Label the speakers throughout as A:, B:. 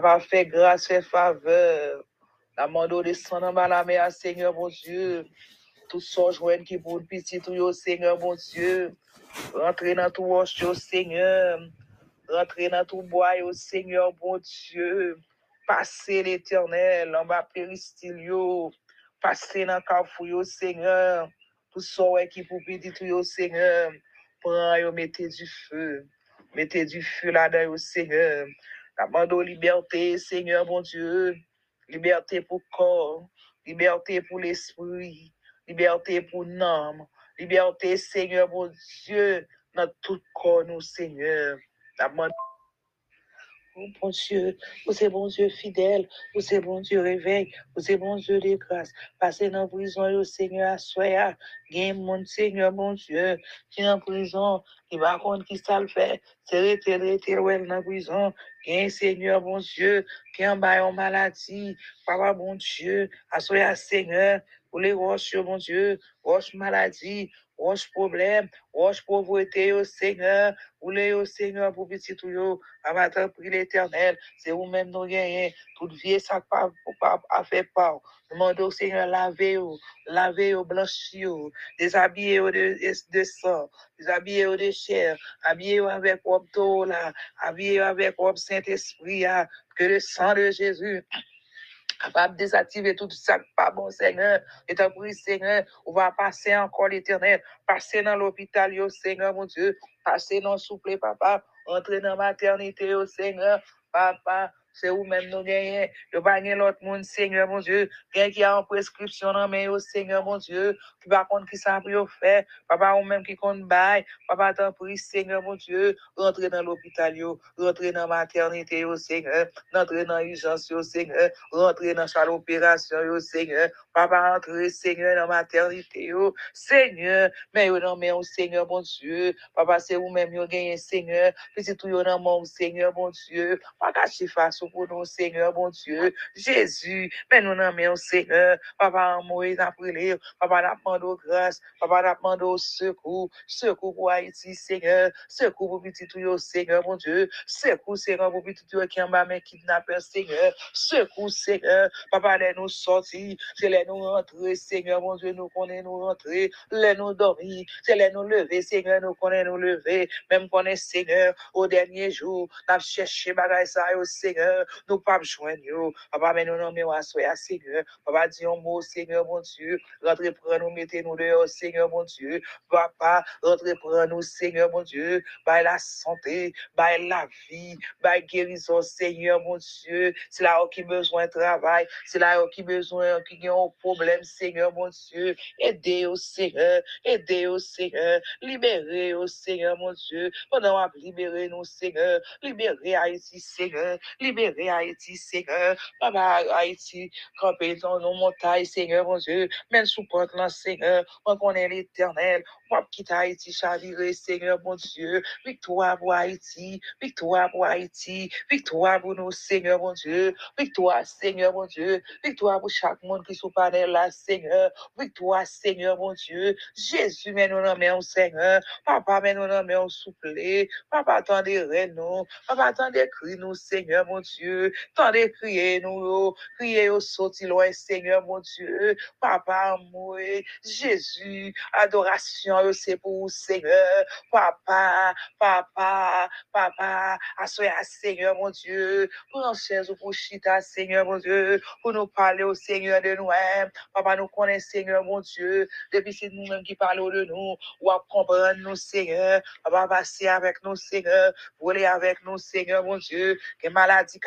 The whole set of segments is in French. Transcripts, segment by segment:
A: Papa, fais grâce, fais faveur. La mando descend en bas la mer, Seigneur, mon Dieu. Tout ça, joindre qui pour le petit, tout Seigneur, mon Dieu. Rentrez dans tout roche, Seigneur. Rentrez dans tout bois, Seigneur, mon Dieu. Passez l'éternel, en bas péristyle, yo. Passez dans carrefour, Seigneur. Tout ouais, qui pour petit, tout Seigneur. Prends, mettez du feu. Mettez du feu là-dedans, Seigneur. La mando liberté, Seigneur, mon Dieu. Liberté pour corps, liberté pour l'esprit, liberté pour l'âme, liberté, Seigneur, mon Dieu, dans tout corps, nous, Seigneur. Oh, bon Dieu, vous êtes bon Dieu fidèle, vous êtes bon Dieu réveil, vous êtes bon Dieu de grâce. Passez dans la prison, yo, Seigneur, soya, gain mon Seigneur, mon Dieu, qui en prison, qui va qui ça le fait, c'est rester, la prison, Seigneur, mon Dieu, qui en bas en maladie, papa, bon Dieu, assoya, Seigneur, pour les roches, mon Dieu, roche maladie, roche problème, roche pauvreté, yo, Seigneur, pour les yo, Seigneur, pour petit tout yo, matin, prie l'éternel, c'est vous-même nous gagnez, toute vie, ça pas, pas, a fait pas. Demandez au Seigneur, lavez yo, lavez yo, blanchis yo, déshabillez yo de, sang, déshabillez yo de chair, habillez yo avec d'eau là, habillez yo avec robe Saint-Esprit, que le sang de Jésus, capable de désactiver tout ça pas bon, Seigneur. Et t'en prie, Seigneur, on va passer encore l'éternel, passer dans l'hôpital, Seigneur, mon Dieu, passer dans le souple, papa, entrer dans la maternité, Seigneur, papa. C'est vous-même nous gagnons? Yo pas gagner l'autre monde, Seigneur, mon Dieu. Qui a une prescription dans main, yo, Seigneur, mon Dieu. Qui va contre qui ça pour faire. Papa, ou même qui compte bail. Papa, t'en prie, Seigneur, mon Dieu. Rentrer dans l'hôpital, yo. Dans la maternité, yo, Seigneur. Rentrer dans l'urgence, yo, Seigneur. Rentrer dans chaque opération, yo, Seigneur. Papa, rentrer, Seigneur, dans la maternité, yo. Seigneur, mais yo, non, mais, oh, Seigneur, mon Dieu. Papa, c'est vous-même, yo, gagné, Seigneur? Petit tout, yo, Seigneur, mon Dieu. Pas cacher pour nous, Seigneur, mon Dieu. Jésus, mais nous n'en Seigneur. Papa, Moïse a prié. Papa, n'a demandé grâce. Papa, n'a demandé secours. Secours pour Haïti, Seigneur. Secours pour petit tout, Seigneur, mon Dieu. Secours, Seigneur, pour petit tout, qui en bas, mais kidnappeur, Seigneur. Secours, Seigneur. Papa, les nous sortir. C'est les nous rentrer, Seigneur, mon Dieu, nous connaissons nous rentrer. Les nous dormir. C'est les nous lever, Seigneur, nous connaissons nous lever. Même connaissons, Seigneur, au dernier jour, n'a cherché bagaille ça, Seigneur. Nous pas besoin yo. Papa, mais nous non, mais à Seigneur. Papa, dis un mot, Seigneur, mon Dieu. Rentrez, prends-nous, mettez-nous dehors, Seigneur, mon Dieu. Papa, rentrez, prends-nous, Seigneur, mon Dieu. By la santé, by la vie, by guérison, Seigneur, mon Dieu. C'est là qui besoin de travail. C'est là qui besoin, qui a un problème, Seigneur, mon Dieu. Aidez au Seigneur. Aidez au Seigneur. Libérez au Seigneur, mon Dieu. Pendant à libérer nous, Seigneur. Libérez Haïti, Seigneur. Libérez Haïti, Seigneur. Papa, Haïti, campé dans nos montagnes, Seigneur, mon Dieu. Même sous porte Seigneur. On connaît l'éternel. On va quitter Haïti, chaviré, Seigneur, mon Dieu. Victoire pour Haïti. Victoire pour Haïti. Victoire pour nous, Seigneur, mon Dieu. Victoire, Seigneur, mon Dieu. Victoire pour chaque monde qui sous panel là, Seigneur. Victoire, Seigneur, mon Dieu. Jésus, mais nous non, mais Seigneur. Papa, mais nous mais on souple. Papa, attendez, nous. Papa, attendez, crie nous, Seigneur, mon Dieu. Attendez, crier nous. Crier au sorti loin, Seigneur, mon Dieu. Papa, moi, Jésus, adoration, c'est pour Seigneur. Papa, papa, papa, assoyez Seigneur, mon Dieu. Un chaise ou pour chita, Seigneur, mon Dieu. Pour nous parler au Seigneur de nous-mêmes. Papa, nous connaissons, Seigneur, mon Dieu. Depuis c'est nous-mêmes qui parlons de nous. Ou à comprendre nous, Seigneur. Papa, passer avec nous, Seigneur. Voler avec nous, Seigneur, mon Dieu. Que maladie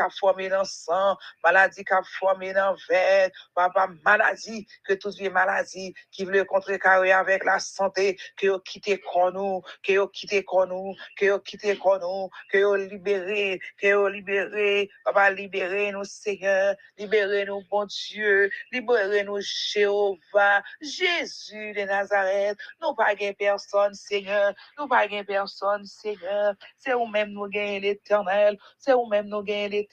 A: dans le sang. Maladie qu'a formé dans le veine. Papa, maladie. Que toute vie maladie qui veut contrecarrer avec la santé. Que vous quittez con nous. Que vous quittez con nous. Que vous quittez con nous. Que vous libérez. Que vous libérez. Papa, libérez nous, Seigneur. Libérez nous, bon Dieu. Libérez nous, Jéhovah. Jésus de Nazareth. Nous pas gain personne, Seigneur. Nous pas gain personne, Seigneur. C'est vous-même nous gagnons l'éternel. C'est vous-même nous gagnons l'éternel.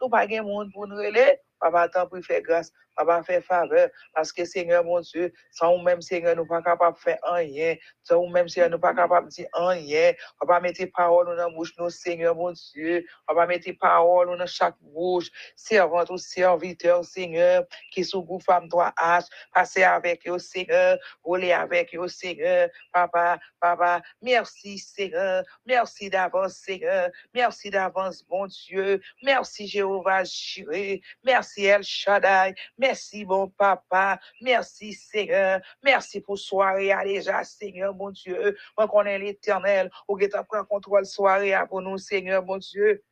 A: Nous pas gain monde pour nous relais. Papa, tant pour faire grâce. Papa, fais faveur. Parce que, Seigneur, mon Dieu, sans vous-même, Seigneur, nous pas capables de faire rien. Sans vous-même, Seigneur, nous pas capables de dire rien. Papa, mettez parole dans bouche, nos Seigneur, mon Dieu. Papa, mettez parole dans chaque bouche. Servant ou serviteur, Seigneur, qui sous goût femme toi H. Passez avec eux, Seigneur. Roulez avec eux, Seigneur. Papa, papa, merci, Seigneur. Merci d'avance, Seigneur. Merci d'avance, bon Dieu. Merci, Jéhovah Jireh. Merci, El Shaddai. Bon papa. Merci, Seigneur. Merci pour soirée déjà, Seigneur, mon Dieu. Moi, qu'on est l'éternel. Au guet prend contrôle soirée à pour nous, Seigneur, mon Dieu.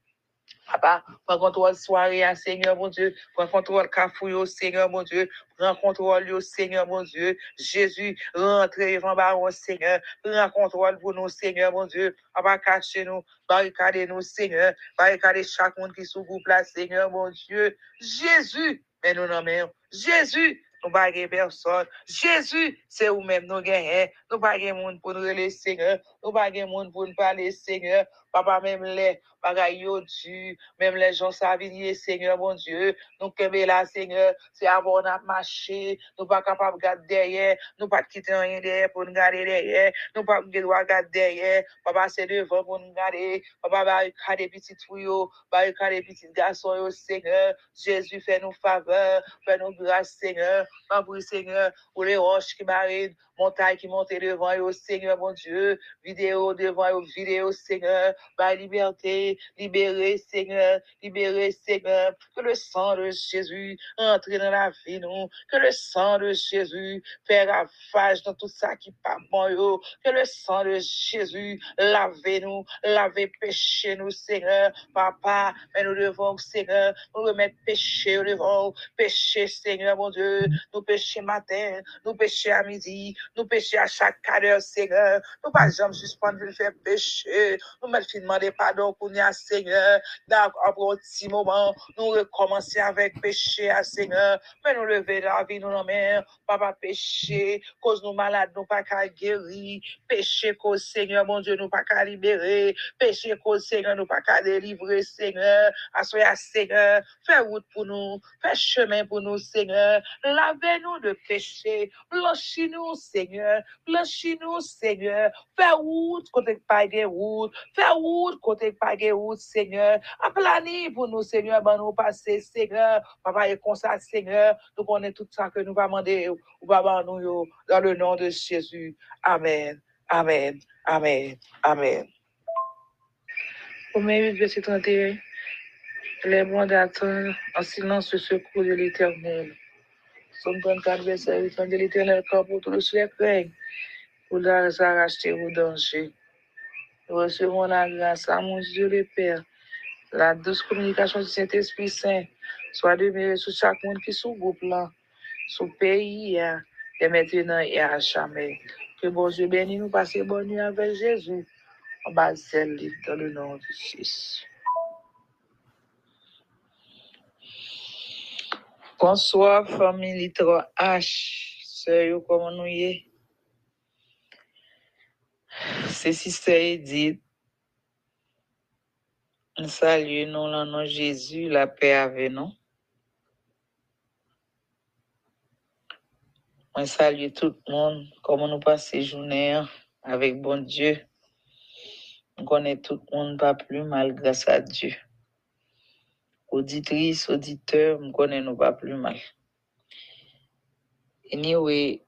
A: Papa, prends contrôle soirée, à Seigneur mon Dieu. Prends contrôle cafouille, Seigneur mon Dieu. Prends contrôle, Seigneur mon Dieu. Jésus, rentrez en bas, au Seigneur. Prends contrôle pour nous, Seigneur mon Dieu. Papa, cachez nous, barricadez nous, Seigneur. Barricadez chaque monde qui sous groupe là, Seigneur mon Dieu. Jésus, mais nous. Jésus, nous ne personne. Jésus, c'est vous-même nous gagnons. Nous ne monde pour nous relayer, Seigneur. Nous ne monde pour nous parler, Seigneur. Papa, même les bagailles du, même les gens savent Seigneur, mon Dieu. Nous sommes là, Seigneur. C'est avant de marcher. Nous pas capables de garder derrière. Nous pas quitter rien derrière pour nous garder derrière. Nous pas de garder derrière. Papa, c'est devant pour nous garder. Papa, barricade petits tuyaux. Barricade petits garçons, Seigneur. Jésus, fais-nous faveur. Fais-nous grâce, Seigneur. Papa, Seigneur, pour les roches qui marinent montagne qui monte devant eux, Seigneur mon Dieu, vidéo devant eux, vidéo, Seigneur, par liberté, libéré, Seigneur, libéré, Seigneur, que le sang de Jésus entre dans la vie, nous, que le sang de Jésus fait ravage dans tout ça qui pas bon, que le sang de Jésus lave nous, lave péché nous, Seigneur, papa, mais nous devons, Seigneur, nous remettre péché devant, péché, Seigneur, mon Dieu, nous péché matin, nous péché à midi, nous péchons à chaque carrière, Seigneur. Nous pas jamais suspendre de faire pécher. Nous mettons demander pardon pour nous, Seigneur. Dans un petit moment, nous recommencer avec péché, à Seigneur. Mais nous lever la vie, nous non, Papa, péché, cause nous malades, nous pas qu'à guérir. Péché, cause Seigneur, mon Dieu, nous pas qu'à libérer. Péché, cause Seigneur, nous pas qu'à délivrer, Seigneur. Assoyez, Seigneur. Fais route pour nous. Fais chemin pour nous, Seigneur. Lavez-nous de péché. Blanchis-nous, Seigneur. Blanchis-nous, Seigneur. Fais route côté pas de route. Fais route côté pas de route, Seigneur. Aplani pour nous, Seigneur, ben nous passer, Seigneur. Papa, et comme ça, Seigneur, nous connaissons tout ça que nous va demander ou va nous dans le nom de Jésus. Amen. Amen. Amen. Amen. Romains 8, verset 31. Les bons d'attendre en silence le secours de l'éternel. Somme 34, verset 8. de l'éternel corps pour tous les craignent, pour les arracher au danger. Nous recevons la grâce à mon Dieu le Père, la douce communication du Saint-Esprit Saint, soit demeurée sur chaque monde qui sous groupe là, sous pays, et maintenant et à jamais. Que bon Dieu bénisse nous passer bonne nuit avec Jésus. On va dans le nom de Jésus. Bonsoir, famille 3H. Sœur, comment nous y est? C'est Sister Edith. Salut, nous, le nom Jésus, la paix avec nous. Je salue tout le monde. Comment nous passons journée avec bon Dieu. On connaît tout le monde pas plus mal grâce à Dieu. Auditrice, auditeur, me connaît nous pas plus mal. Anyway,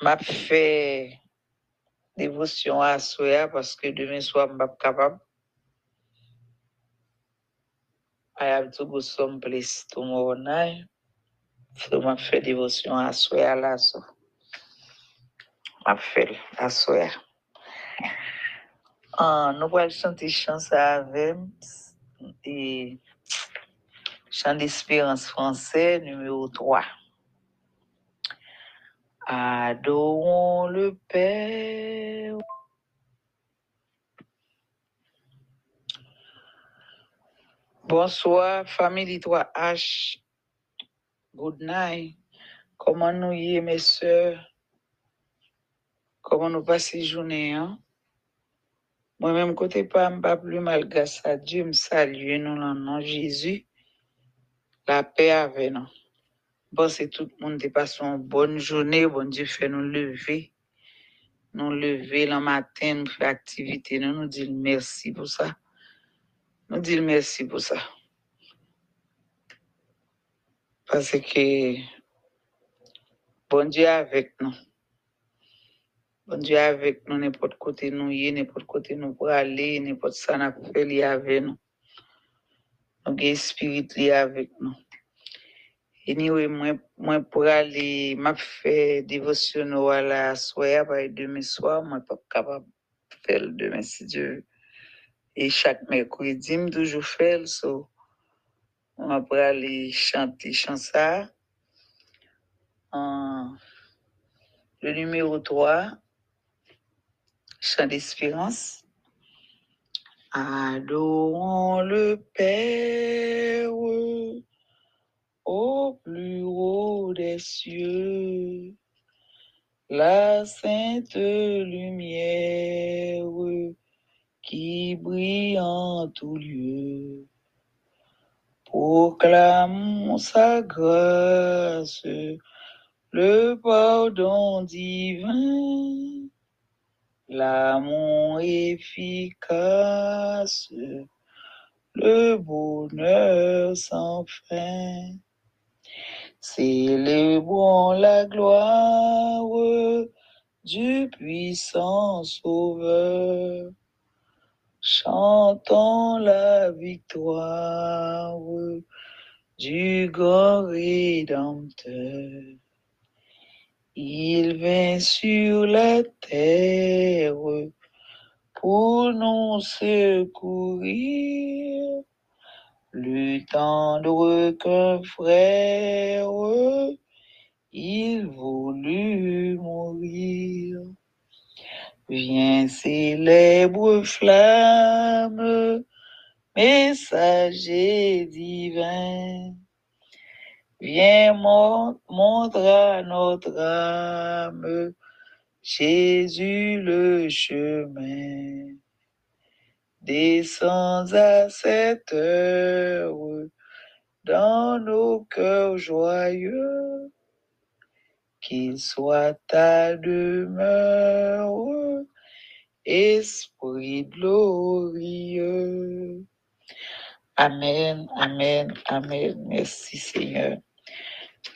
A: m'a fait dévotion à soi parce que demain soir, je ne suis pas capable. I have to go someplace tomorrow night. So, m'a fait dévotion à soi là. So. M'a fait à soi. Ah, nous allons chanter chant avec et chant d'espérance français numéro 3. Adorons le Père. Bonsoir, famille 3H. Good night. Comment nous y est, mes soeurs? Comment nous la journée, hein? Moi-même, côté pas, pas plus mal grâce à Dieu, me salue nous dans le nom de Jésus.
B: La paix avec nous. Bon, c'est tout le monde passe une bonne journée. Bon Dieu fait nous lever. Nous lever le matin, nous faire activité. Nous nous disons merci pour ça. Nous disons merci pour ça. Parce que bon Dieu avec nous. Bon Dieu avec nous, n'importe côté nous y est, n'importe côté nous pour aller, n'importe ça n'a fait lié avec nous. Nous avons spirit lié avec nous. Anyway, moi, moi pour aller, m'a fait dévotion à la soirée, après demain soir, moi pas capable de faire demain si Dieu. Et chaque mercredi, je toujours faire, so, on pour aller chanter chansa. En, le numéro 3, chant d'espérance. Adorons le Père au plus haut des cieux, la sainte lumière qui brille en tout lieu. Proclamons sa grâce, le pardon divin, l'amour efficace, le bonheur sans fin. Célébrons la gloire du puissant Sauveur. Chantons la victoire du grand Rédempteur. Il vint sur la terre pour nous secourir. Le tendre qu'un frère, il voulut mourir. Viens célèbre flamme, messager divin. Viens mon- montre à notre âme Jésus le chemin. Descends à cette heure dans nos cœurs joyeux, qu'il soit ta demeure, Esprit glorieux. Amen, amen, amen. Merci Seigneur.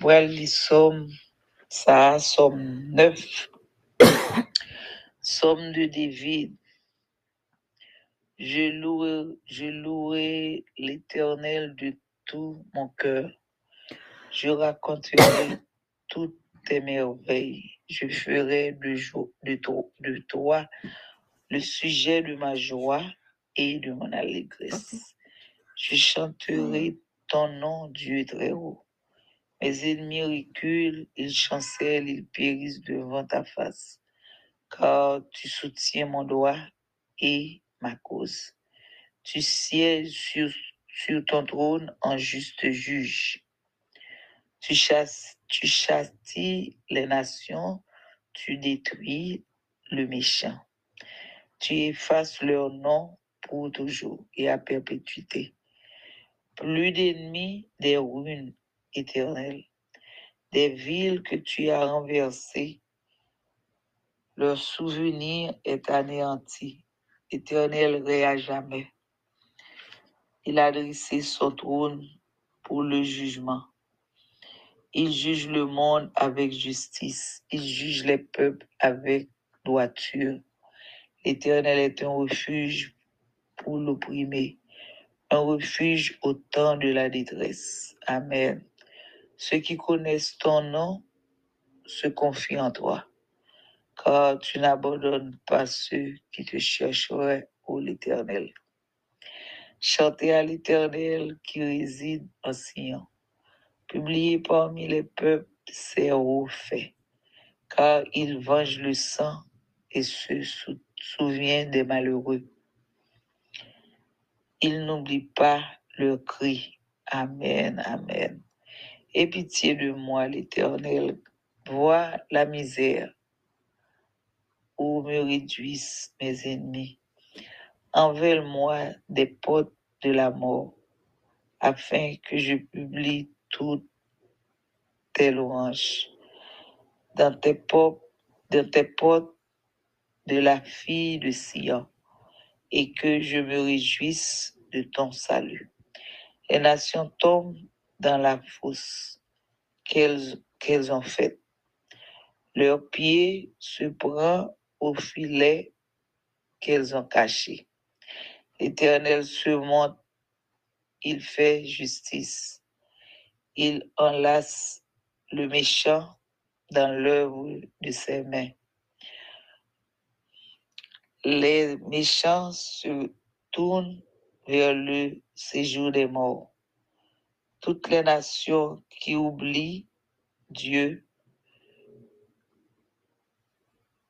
B: Voilà les psaumes, ça, somme 9, somme de David. Je louerai, je l'éternel de tout mon cœur. Je raconterai toutes tes merveilles. Je ferai de, de toi le sujet de ma joie et de mon allégresse. Je chanterai ton nom, Dieu très haut. Mes ennemis reculent, ils chancellent, ils périssent devant ta face, car tu soutiens mon droit et ma cause. Tu sièges sur, ton trône en juste juge. Tu, chasses, tu châties les nations, tu détruis le méchant. Tu effaces leur nom pour toujours et à perpétuité. Plus d'ennemis, des ruines éternelles, des villes que tu as renversées, leur souvenir est anéanti. Éternel, ré à jamais. Il a dressé son trône pour le jugement. Il juge le monde avec justice. Il juge les peuples avec droiture. L'Éternel est un refuge pour l'opprimé, un refuge au temps de la détresse. Amen. Ceux qui connaissent ton nom se confient en toi, car tu n'abandonnes pas ceux qui te chercheraient, ô l'Éternel. Chantez à l'Éternel qui réside en Sion. Publiez parmi les peuples ses hauts faits, car il venge le sang et se sou- souvient des malheureux. Il n'oublie pas leur cri. Amen, amen. Aie pitié de moi, l'Éternel. Vois la misère où me réduisent mes ennemis. Envèle-moi des portes de la mort
A: afin que je publie toutes tes louanges dans tes portes, dans tes portes de la fille de Sion, et que je me réjouisse de ton salut. Les nations tombent dans la fosse qu'elles ont faite. Leur pied se prend au filet qu'elles ont caché. L'Éternel se il fait justice. Il enlace le méchant dans l'œuvre de ses mains. Les méchants se tournent vers le séjour des morts. Toutes les nations qui oublient Dieu,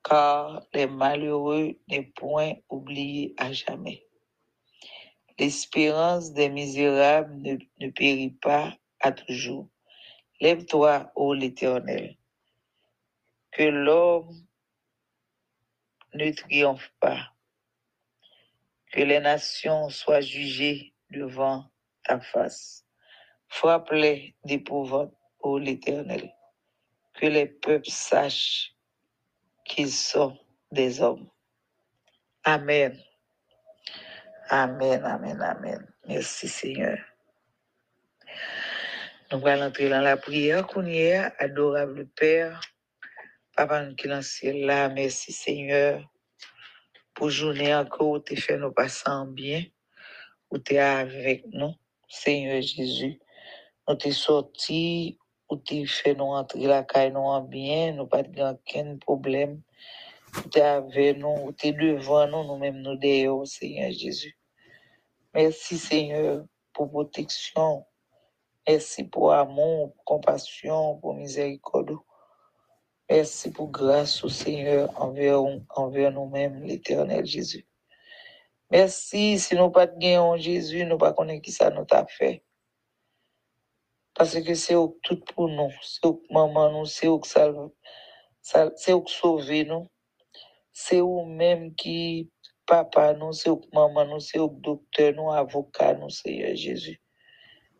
A: car les malheureux n'est point oublié à jamais. L'espérance des misérables ne, ne périt pas à toujours. Lève-toi, ô l'Éternel, que l'homme ne triomphe pas, que les nations soient jugées devant ta face. Frappe-les d'épouvante, ô l'Éternel, que les peuples sachent qu'ils sont des hommes. Amen. Amen, amen, amen. Merci Seigneur. Nous allons entrer dans la prière adorable Père. Papa, nous qui là, merci Seigneur pour journée encore où tu fait nous passer en bien, où tu es avec nous, Seigneur Jésus. Nous t'es sorti, où tu fait nous entrer la caille nous en bien, nous pas de aucun problème. Où tu es avec nous, où tu es devant nous, nous-mêmes nous derrière, Seigneur Jésus. Merci Seigneur pour protection. Merci pour amour, pour compassion, pour miséricorde. Merci pour grâce au Seigneur envers, envers nous-mêmes, l'éternel Jésus. Merci si nous pas de Jésus, nous pas connaître qui ça nous t'a fait. Parce que c'est au tout pour nous, c'est au maman nous, c'est au salve, c'est au sauver nous. C'est ou même qui papa nous, c'est au maman nous, c'est au docteur nous, avocat nous, Seigneur Jésus.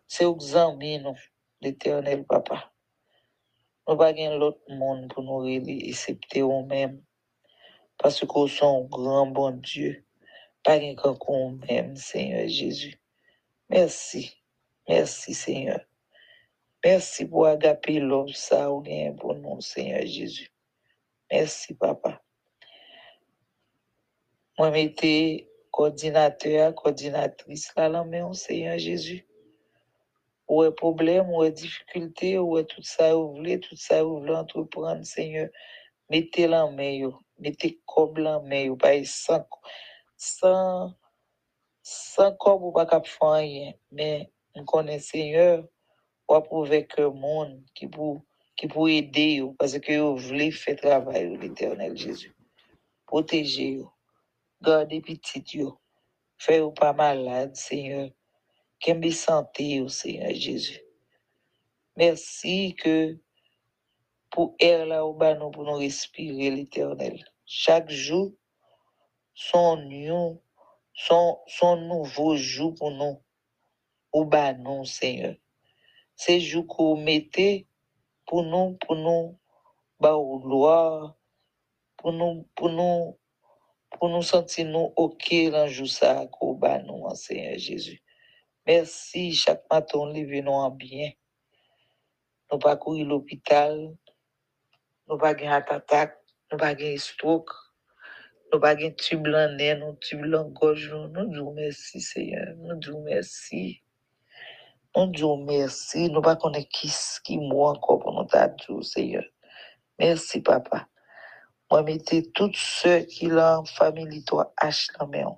A: C'est aux amis nous, l'éternel papa. Nous pas gain l'autre monde pour nous relayer, excepté nous-mêmes. Parce qu'on sont grand bon Dieu. Pas gain qu'on même, Seigneur Jésus. Merci. Merci, Seigneur. Merci pour agaper l'homme ça ou bien pour nous, Seigneur Jésus. Merci, papa. Moi, mettez coordinateur, coordinatrice là, là, mais Seigneur Jésus. Ou est problème, ou est difficulté, ou est tout ça, vous voulez, tout ça, vous voulez entreprendre, Seigneur. Mettez-le en main, mettez comme en main. Pas sans, sans, sans corps, ou pas rien. Mais, on connaît, Seigneur, ou approuver que le monde qui pour, qui pour aider, yo, parce que vous voulez faire travail, yo, l'éternel Jésus. Protéger, yo. Gardez petit, yo. Faire pas malade, Seigneur. Qu'aime santé, au Seigneur Jésus. Merci que pour air là au bas nous pour nous respirer l'éternel. Chaque jour, son new, son, son nouveau jour pour nous. Au bas nous, Seigneur. Ces jours qu'on mettait pour nous, pour nous, bah, gloire, pour nous, pour nous, pour nous sentir nous ok dans jour ça, qu'au bas nous, en Seigneur Jésus. Merci, chaque matin, on lève nous en bien. Nous pas courir l'hôpital, nous pas gagner attack, nous pas gagner stroke, nous pas gagner tube dans nez, nous tube dans nous disons merci, Seigneur. Nous disons merci. Nous disons merci. Nous pas connaître qui, qui moi encore pour nous dire, Seigneur. Merci, papa. Moi, mettez tous ceux qui l'ont famille, toi, H dans main.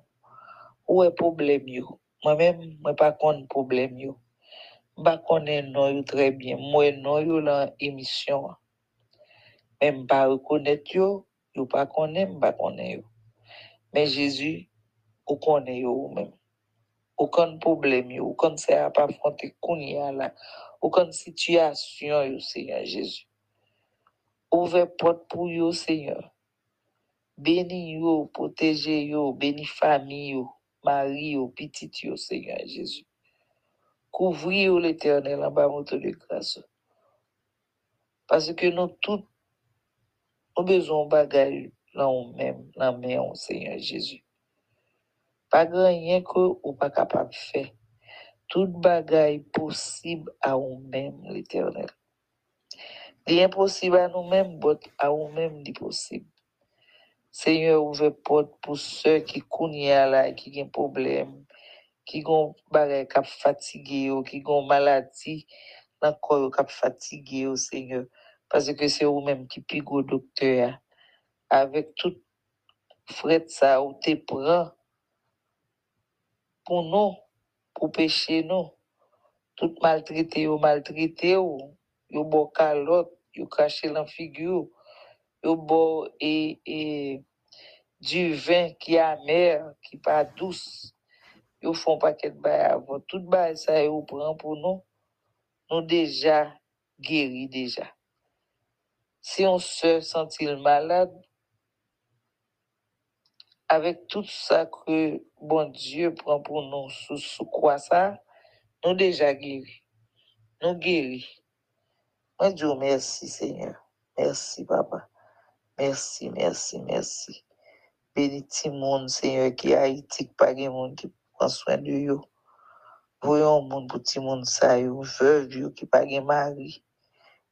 A: Où est problème, yo? Moi-même, moi pas connais problème yo. Pas connais non yo très bien. Moi non yo dans émission. Même pas reconnaître yo, yo pas connais, pas connais yo. Mais Jésus, ou connaît yo même. Aucun problème yo, aucun ça a pas affronter kounya là. Aucune situation yo Seigneur Jésus. Ouvre porte pour yo Seigneur. Béni yo, protégez yo, béni famille yo. Marie, au petit yo, Seigneur Jésus. Couvrir l'éternel en bas de grâce. Parce que nous tous, nous besoin de bagaille là même, là même, Seigneur Jésus. Pas rien que ou capable de faire. Tout bagaille possible à nous-mêmes, l'éternel. L'impossible à nous-mêmes, mais à nous-mêmes, possible. Seigneur, ouvre porte pour ceux qui connaissent là, qui ont des problèmes, qui ont des qui fatigué, qui ont des maladies, encore qui fatigué, Seigneur. Parce que c'est vous-même qui pigo docteur. Avec tout fret ça, ou te prend pour nous, pour pécher nous. Tout maltraité ou maltraité ou, yo bo calotte, yo caché la figure, yo bo du vin qui est amer, qui pas douce. Yo font paquet de bail avant. Tout bail ça yo prend pour nous. Nous déjà guéris déjà. Si on se sentit malade, avec tout ça que bon Dieu prend pour nous sous, quoi ça, nous déjà guéris. Nous guéris. Moi, Dieu, merci Seigneur. Merci Papa. Merci, merci, merci. Tout le monde, Seigneur, qui Haïti, monde qui prend soin de. Voyons le monde pour tout le monde, ça, veuve, qui pas de mari.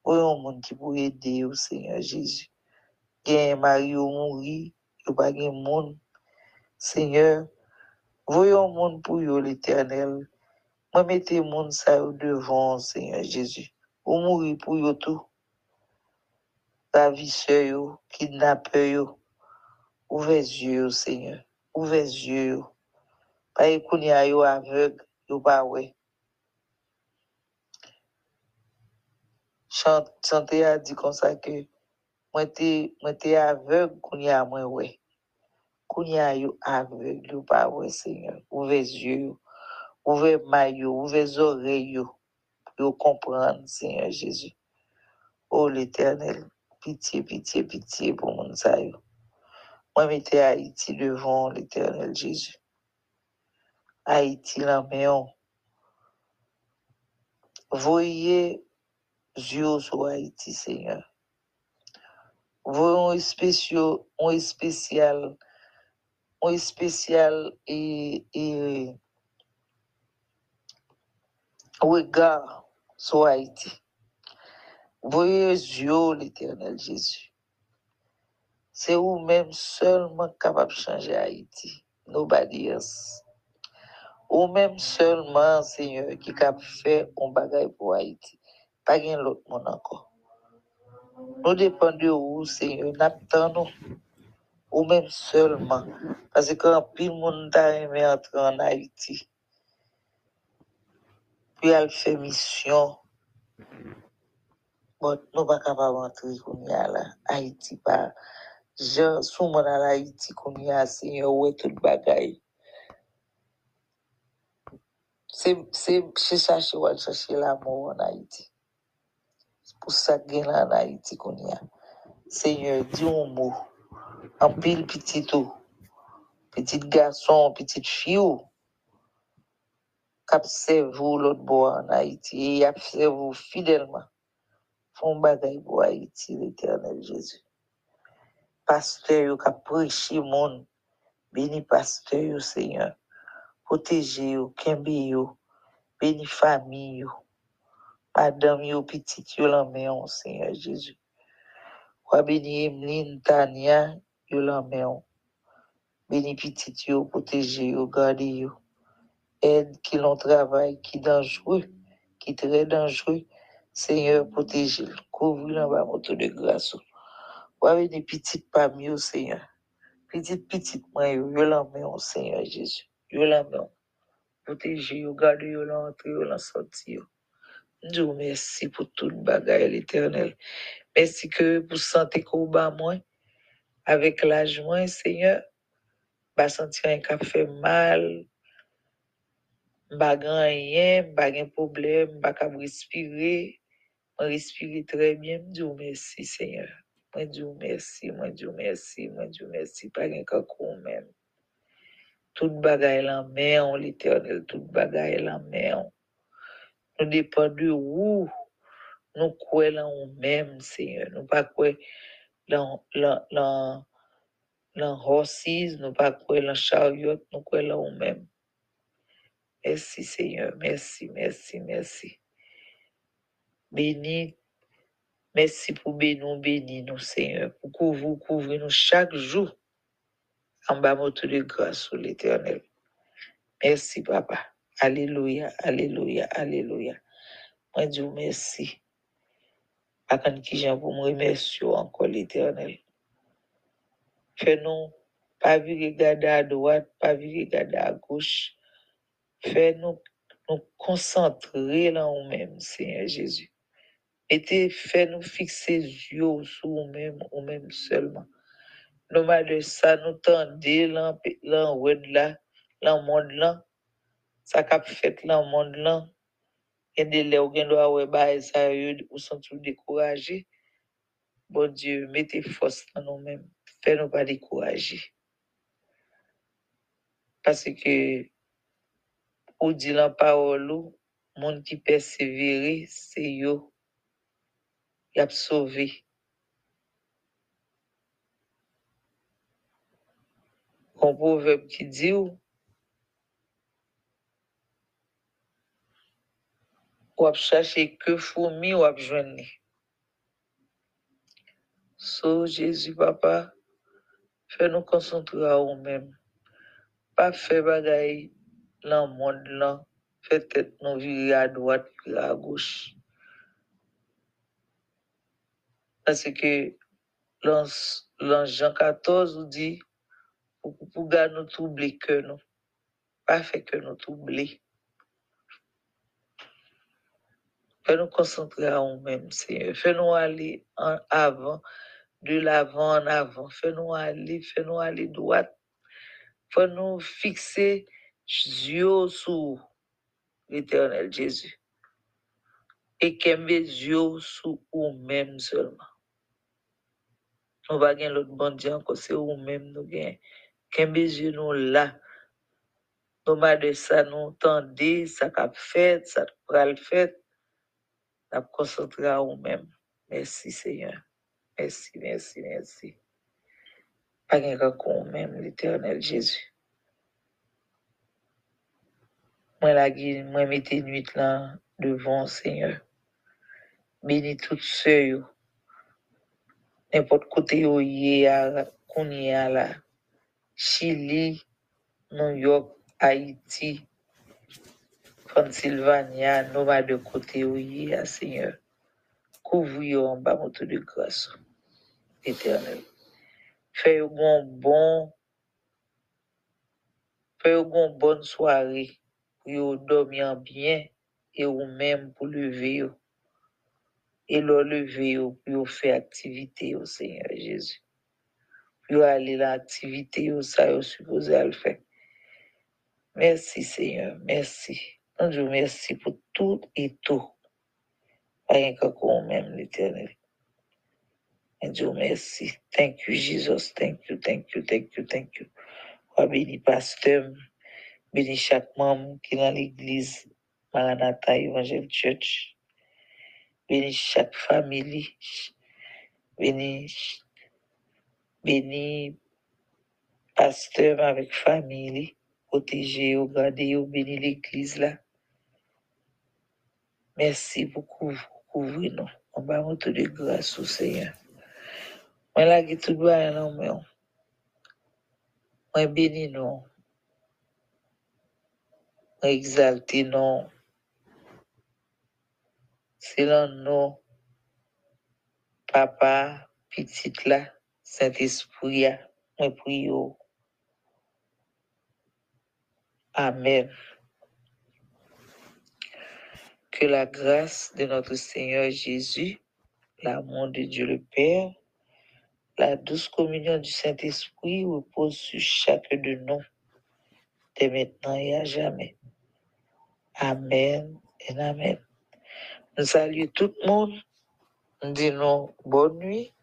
A: Voyons le monde qui peut aider, Seigneur Jésus. Gen mari ou mouri, yo de monde. Seigneur, voyons le monde pour eux, l'éternel. Moi, mettez le monde ça devant, Seigneur Jésus. Ou mourir pour eux tout. Ravisseur, yo, yo. Les yeux, Seigneur. Ouvrez les yeux. Pas qu'on y a yo aveugle, yo pas ouais. Chanter a ça t'es moi t'es aveugle qu'on y a y a yo yo Seigneur. Ouvrez les yeux. Ouvrez maillot, ouvrez les oreilles, yo. Yo comprendre, Seigneur Jésus. Oh l'Éternel, pitié, pitié, pitié pour mon ça yo. Moi, mettez Haïti devant l'éternel Jésus. Haïti, la maison. Voyez yeux sur Haïti, Seigneur. Voyez un spécial, un spécial, un spécial et, et regard sur Haïti. Voyez yeux l'éternel Jésus. C'est vous-même seulement capable de changer Haïti. Nobody else. Vous-même seulement, Seigneur, qui de faire un bagage pour Haïti. Pas l'autre monde encore. Nous dépendons vous, Seigneur. N'attendons ou même seulement. Parce que quand le monde a aimé entrer en Haïti, puis elle fait mission, bon, nous pas capables d'entrer comme là. Haïti, pas. Je mon an Haiti kon y a Seigneur ouais tout bagay. C'est chercher wal chercher l'amour en Haïti. C'est pour ça que en Haïti qu'on y a. Seigneur, dis un mot. En pile petit tout. Petit garçon, petite fille. Cap vous l'autre bois en Haïti. Et observe vous fidèlement. Font bagay pour Haïti, l'éternel Jésus. pasteur yo ka preche moun, beni pasteur yo, Seigneur. Protéger yo, kembe yo, beni fami yo, madame yo, petit yo lanmeyon, Seigneur Jésus. Wa beni Emeline, Tania, yo lanmeyon. Beni petit yo, protéger yo, garde yo. Aide qui l'on travail, qui dangereux, qui très dangereux. Seigneur, protégez le le bas moto de grâce. Wave des petites parmi au Seigneur. Petite, petite, moi, yo, yo la Seigneur Jésus. Yo la. Protégez, yo, gardez, yo, l'entrée, yo, la sortie, yo. Dieu merci pour tout le bagage, l'éternel. Merci que pour santé qu'on bat moi, avec l'âge moins, Seigneur, pas sentir un café mal, pas rien, pas de problème, pas respirer, respirer très bien. Dieu merci, Seigneur. Moi, Dieu merci, moi, Dieu merci, moi, Dieu merci, pas rien qu'un même. Tout bagaille la main, l'éternel, tout bagaille la main. Nous dépendons de vous. Nous croyons en nous-mêmes, Seigneur. Nous pas croyons dans dans horses, nous pas croyons dans chariot, nous croyons en nous-mêmes. Merci, Seigneur. Merci, merci, merci. Béni. Merci pour bénir, bénir nous, Seigneur. Pour couvrir, couvrir nous chaque jour. En bas, de grâce sur l'éternel. Merci, Papa. Alléluia, Alléluia, Alléluia. Moi, Dieu, merci. Qui j'ai pour me remercier encore l'éternel. Fais-nous pas virer regarder à droite, pas virer regarder à gauche. Fais-nous nous concentrer là nous-mêmes, Seigneur Jésus. Et fais-nous fixer yeux sur nous-mêmes, nous-mêmes seulement. Nous de ça, nous tendez là, là, là, là, monde là. Ça qu'a fait là, monde là. Et de là, ou doit ouais, bah, ça, ou sont tout découragés. Bon Dieu, mettez force dans nous-mêmes. Fais-nous pas décourager. Parce que ou dit la parole, monde qui persévère, c'est yo. Y a sauvé. Un proverbe qui dit ou, chercher que fourmi ou ap joindre. So, Jésus, papa, fais-nous concentrer à nous-mêmes. Pas faire bagaille dans le monde là, peut-être nous virer à droite, à gauche. Parce que dans Jean 14, dit, pour, garder nous troubler que nous. Pas fait que nous troubler. Fais-nous concentrer à nous-mêmes, Seigneur. Fais-nous aller en avant, de l'avant en avant. Fais-nous aller, fais-nous aller droite. Fais-nous fixer yeux sur l'éternel Jésus. Et qu'aime yeux sur nous-mêmes seulement. Nous va gagner l'autre bon Dieu encore, c'est nous-mêmes nous gagnons. Qu'aime yeux nous là. Nous de ça, nous tendez, ça qu'a fait, ça qu'a fait. Nous concentrer à nous-mêmes. Merci Seigneur. Merci, merci, merci. Pas qu'on même l'éternel Jésus. Moi, la guine, moi, mettez nuit là devant Seigneur. Bénis toutes ceux, n'importe côté où y a, qu'on y a là. Chili, New York, Haïti, Pennsylvania, nous va de côté où y a, Seigneur. Couvre en bas, moto de grâce éternel. Fais une bon, fais une bonne soirée pour dormir bien et ou même pour lever et le lever pour faire activité au Seigneur Jésus. Pour aller l'activité ça supposé le faire. Merci Seigneur, merci. Dieu merci pour tout et tout. Rien qu'à même l'éternel. And Dieu merci. Thank you, Jesus. Thank you, thank you, thank you, thank you. Wa béni pasteur, béni chaque membre qui est dans l'église Maranatha Evangel Church. Béni chaque famille. Béni, béni pasteur avec famille. Protéger, garder, béni l'église là. Merci beaucoup pour couvrir nous. On va monter de grâce au Seigneur. Mwen lage tout bayan nan mwen. Mwen beni nou. Mwen exalte nou. Se lan nou. Papa, pitit la, Saint Esprit ya, mwen priyo. Amen. Que la grâce de notre Seigneur Jésus, l'amour de Dieu le Père, la douce communion du Saint-Esprit repose sur chacun de nous, dès maintenant et à jamais. Amen et Amen. Nous saluons tout le monde. Nous disons bonne nuit.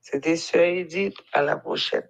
A: C'était Sœur Edith. À la prochaine.